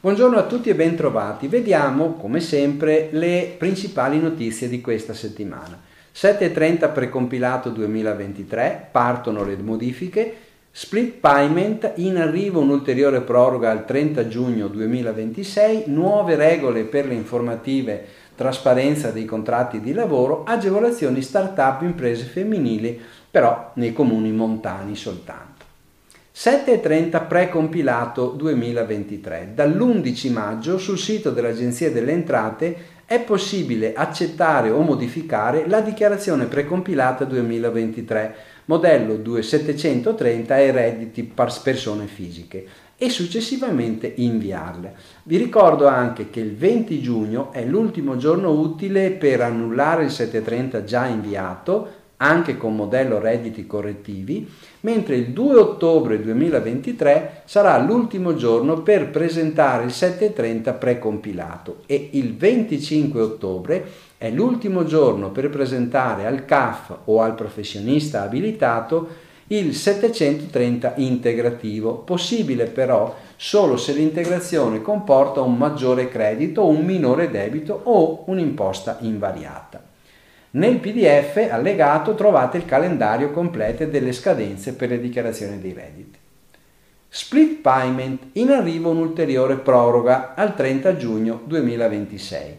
Buongiorno a tutti e bentrovati. Vediamo, come sempre, le principali notizie di questa settimana. 7.30 precompilato 2023, partono le modifiche, split payment, in arrivo un'ulteriore proroga al 30 giugno 2026, nuove regole per le informative, trasparenza dei contratti di lavoro, agevolazioni start-up imprese femminili, però nei comuni montani soltanto. 7.30 precompilato 2023. Dall'11 maggio sul sito dell'Agenzia delle Entrate è possibile accettare o modificare la dichiarazione precompilata 2023, modello 2730 e redditi persone fisiche e successivamente inviarle. Vi ricordo anche che il 20 giugno è l'ultimo giorno utile per annullare il 730 già inviato, anche con modello redditi correttivi, mentre il 2 ottobre 2023 sarà l'ultimo giorno per presentare il 730 precompilato e il 25 ottobre è l'ultimo giorno per presentare al CAF o al professionista abilitato il 730 integrativo, possibile però solo se l'integrazione comporta un maggiore credito, un minore debito o un'imposta invariata. Nel PDF allegato trovate il calendario completo delle scadenze per le dichiarazioni dei redditi. Split payment in arrivo un'ulteriore proroga al 30 giugno 2026.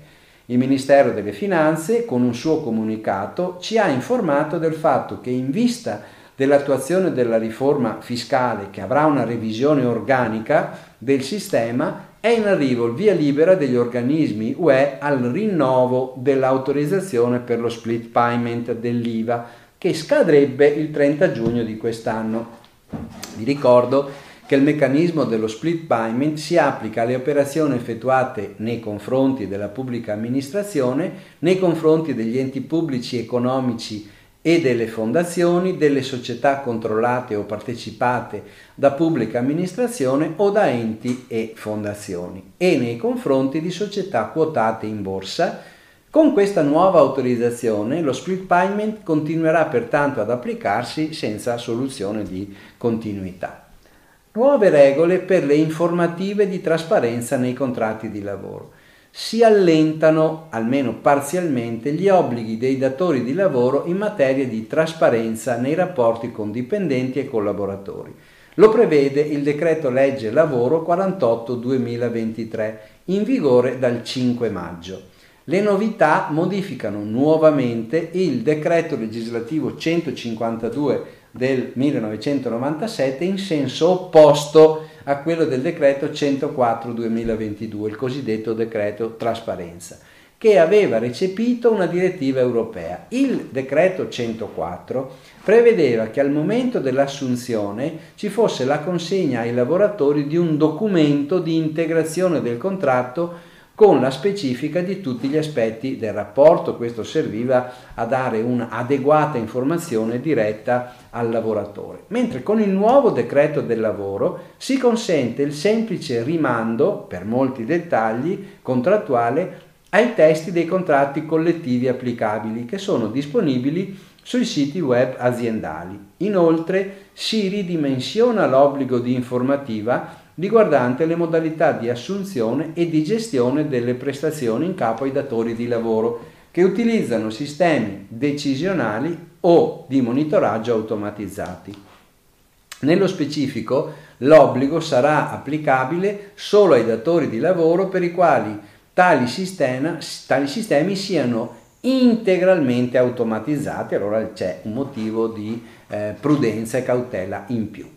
Il Ministero delle Finanze, con un suo comunicato, ci ha informato del fatto che in vista dell'attuazione della riforma fiscale che avrà una revisione organica del sistema, è in arrivo il via libera degli organismi UE al rinnovo dell'autorizzazione per lo split payment dell'IVA che scadrebbe il 30 giugno di quest'anno. Vi ricordo che il meccanismo dello split payment si applica alle operazioni effettuate nei confronti della pubblica amministrazione, nei confronti degli enti pubblici economici e delle fondazioni, delle società controllate o partecipate da pubblica amministrazione o da enti e fondazioni e nei confronti di società quotate in borsa. Con questa nuova autorizzazione lo split payment continuerà pertanto ad applicarsi senza soluzione di continuità. Nuove regole per le informative di trasparenza nei contratti di lavoro si allentano, almeno parzialmente, gli obblighi dei datori di lavoro in materia di trasparenza nei rapporti con dipendenti e collaboratori. Lo prevede il decreto legge lavoro 48-2023, in vigore dal 5 maggio. Le novità modificano nuovamente il decreto legislativo 152 del 1997 in senso opposto a quello del decreto 104-2022, il cosiddetto decreto trasparenza, che aveva recepito una direttiva europea. Il decreto 104 prevedeva che al momento dell'assunzione ci fosse la consegna ai lavoratori di un documento di integrazione del contratto con la specifica di tutti gli aspetti del rapporto. Questo serviva a dare un'adeguata informazione diretta al lavoratore. Mentre con il nuovo decreto del lavoro si consente il semplice rimando, per molti dettagli, contrattuale ai testi dei contratti collettivi applicabili che sono disponibili sui siti web aziendali. Inoltre si ridimensiona l'obbligo di informativa riguardante le modalità di assunzione e di gestione delle prestazioni in capo ai datori di lavoro che utilizzano sistemi decisionali o di monitoraggio automatizzati. Nello specifico, l'obbligo sarà applicabile solo ai datori di lavoro per i quali tali, sistema, tali sistemi siano integralmente automatizzati, allora c'è un motivo di eh, prudenza e cautela in più.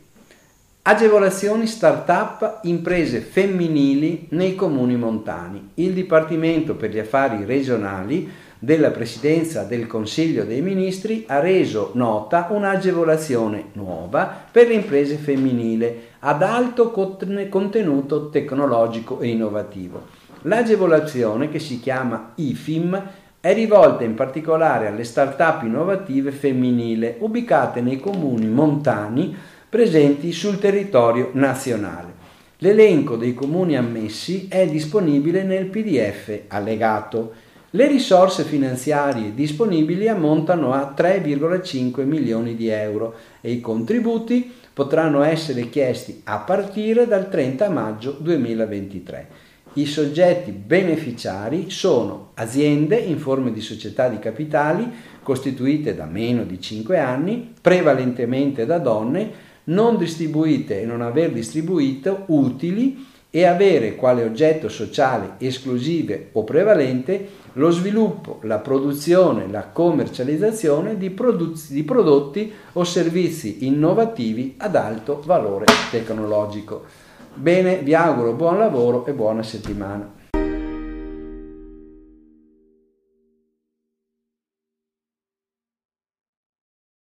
Agevolazioni start-up imprese femminili nei comuni montani. Il Dipartimento per gli Affari Regionali della Presidenza del Consiglio dei Ministri ha reso nota un'agevolazione nuova per le imprese femminili ad alto contenuto tecnologico e innovativo. L'agevolazione, che si chiama IFIM, è rivolta in particolare alle start-up innovative femminili ubicate nei comuni montani presenti sul territorio nazionale. L'elenco dei comuni ammessi è disponibile nel PDF allegato. Le risorse finanziarie disponibili ammontano a 3,5 milioni di euro e i contributi potranno essere chiesti a partire dal 30 maggio 2023. I soggetti beneficiari sono aziende in forma di società di capitali costituite da meno di 5 anni, prevalentemente da donne, non distribuite e non aver distribuito utili e avere quale oggetto sociale esclusive o prevalente lo sviluppo, la produzione, la commercializzazione di, produ- di prodotti o servizi innovativi ad alto valore tecnologico. Bene, vi auguro buon lavoro e buona settimana.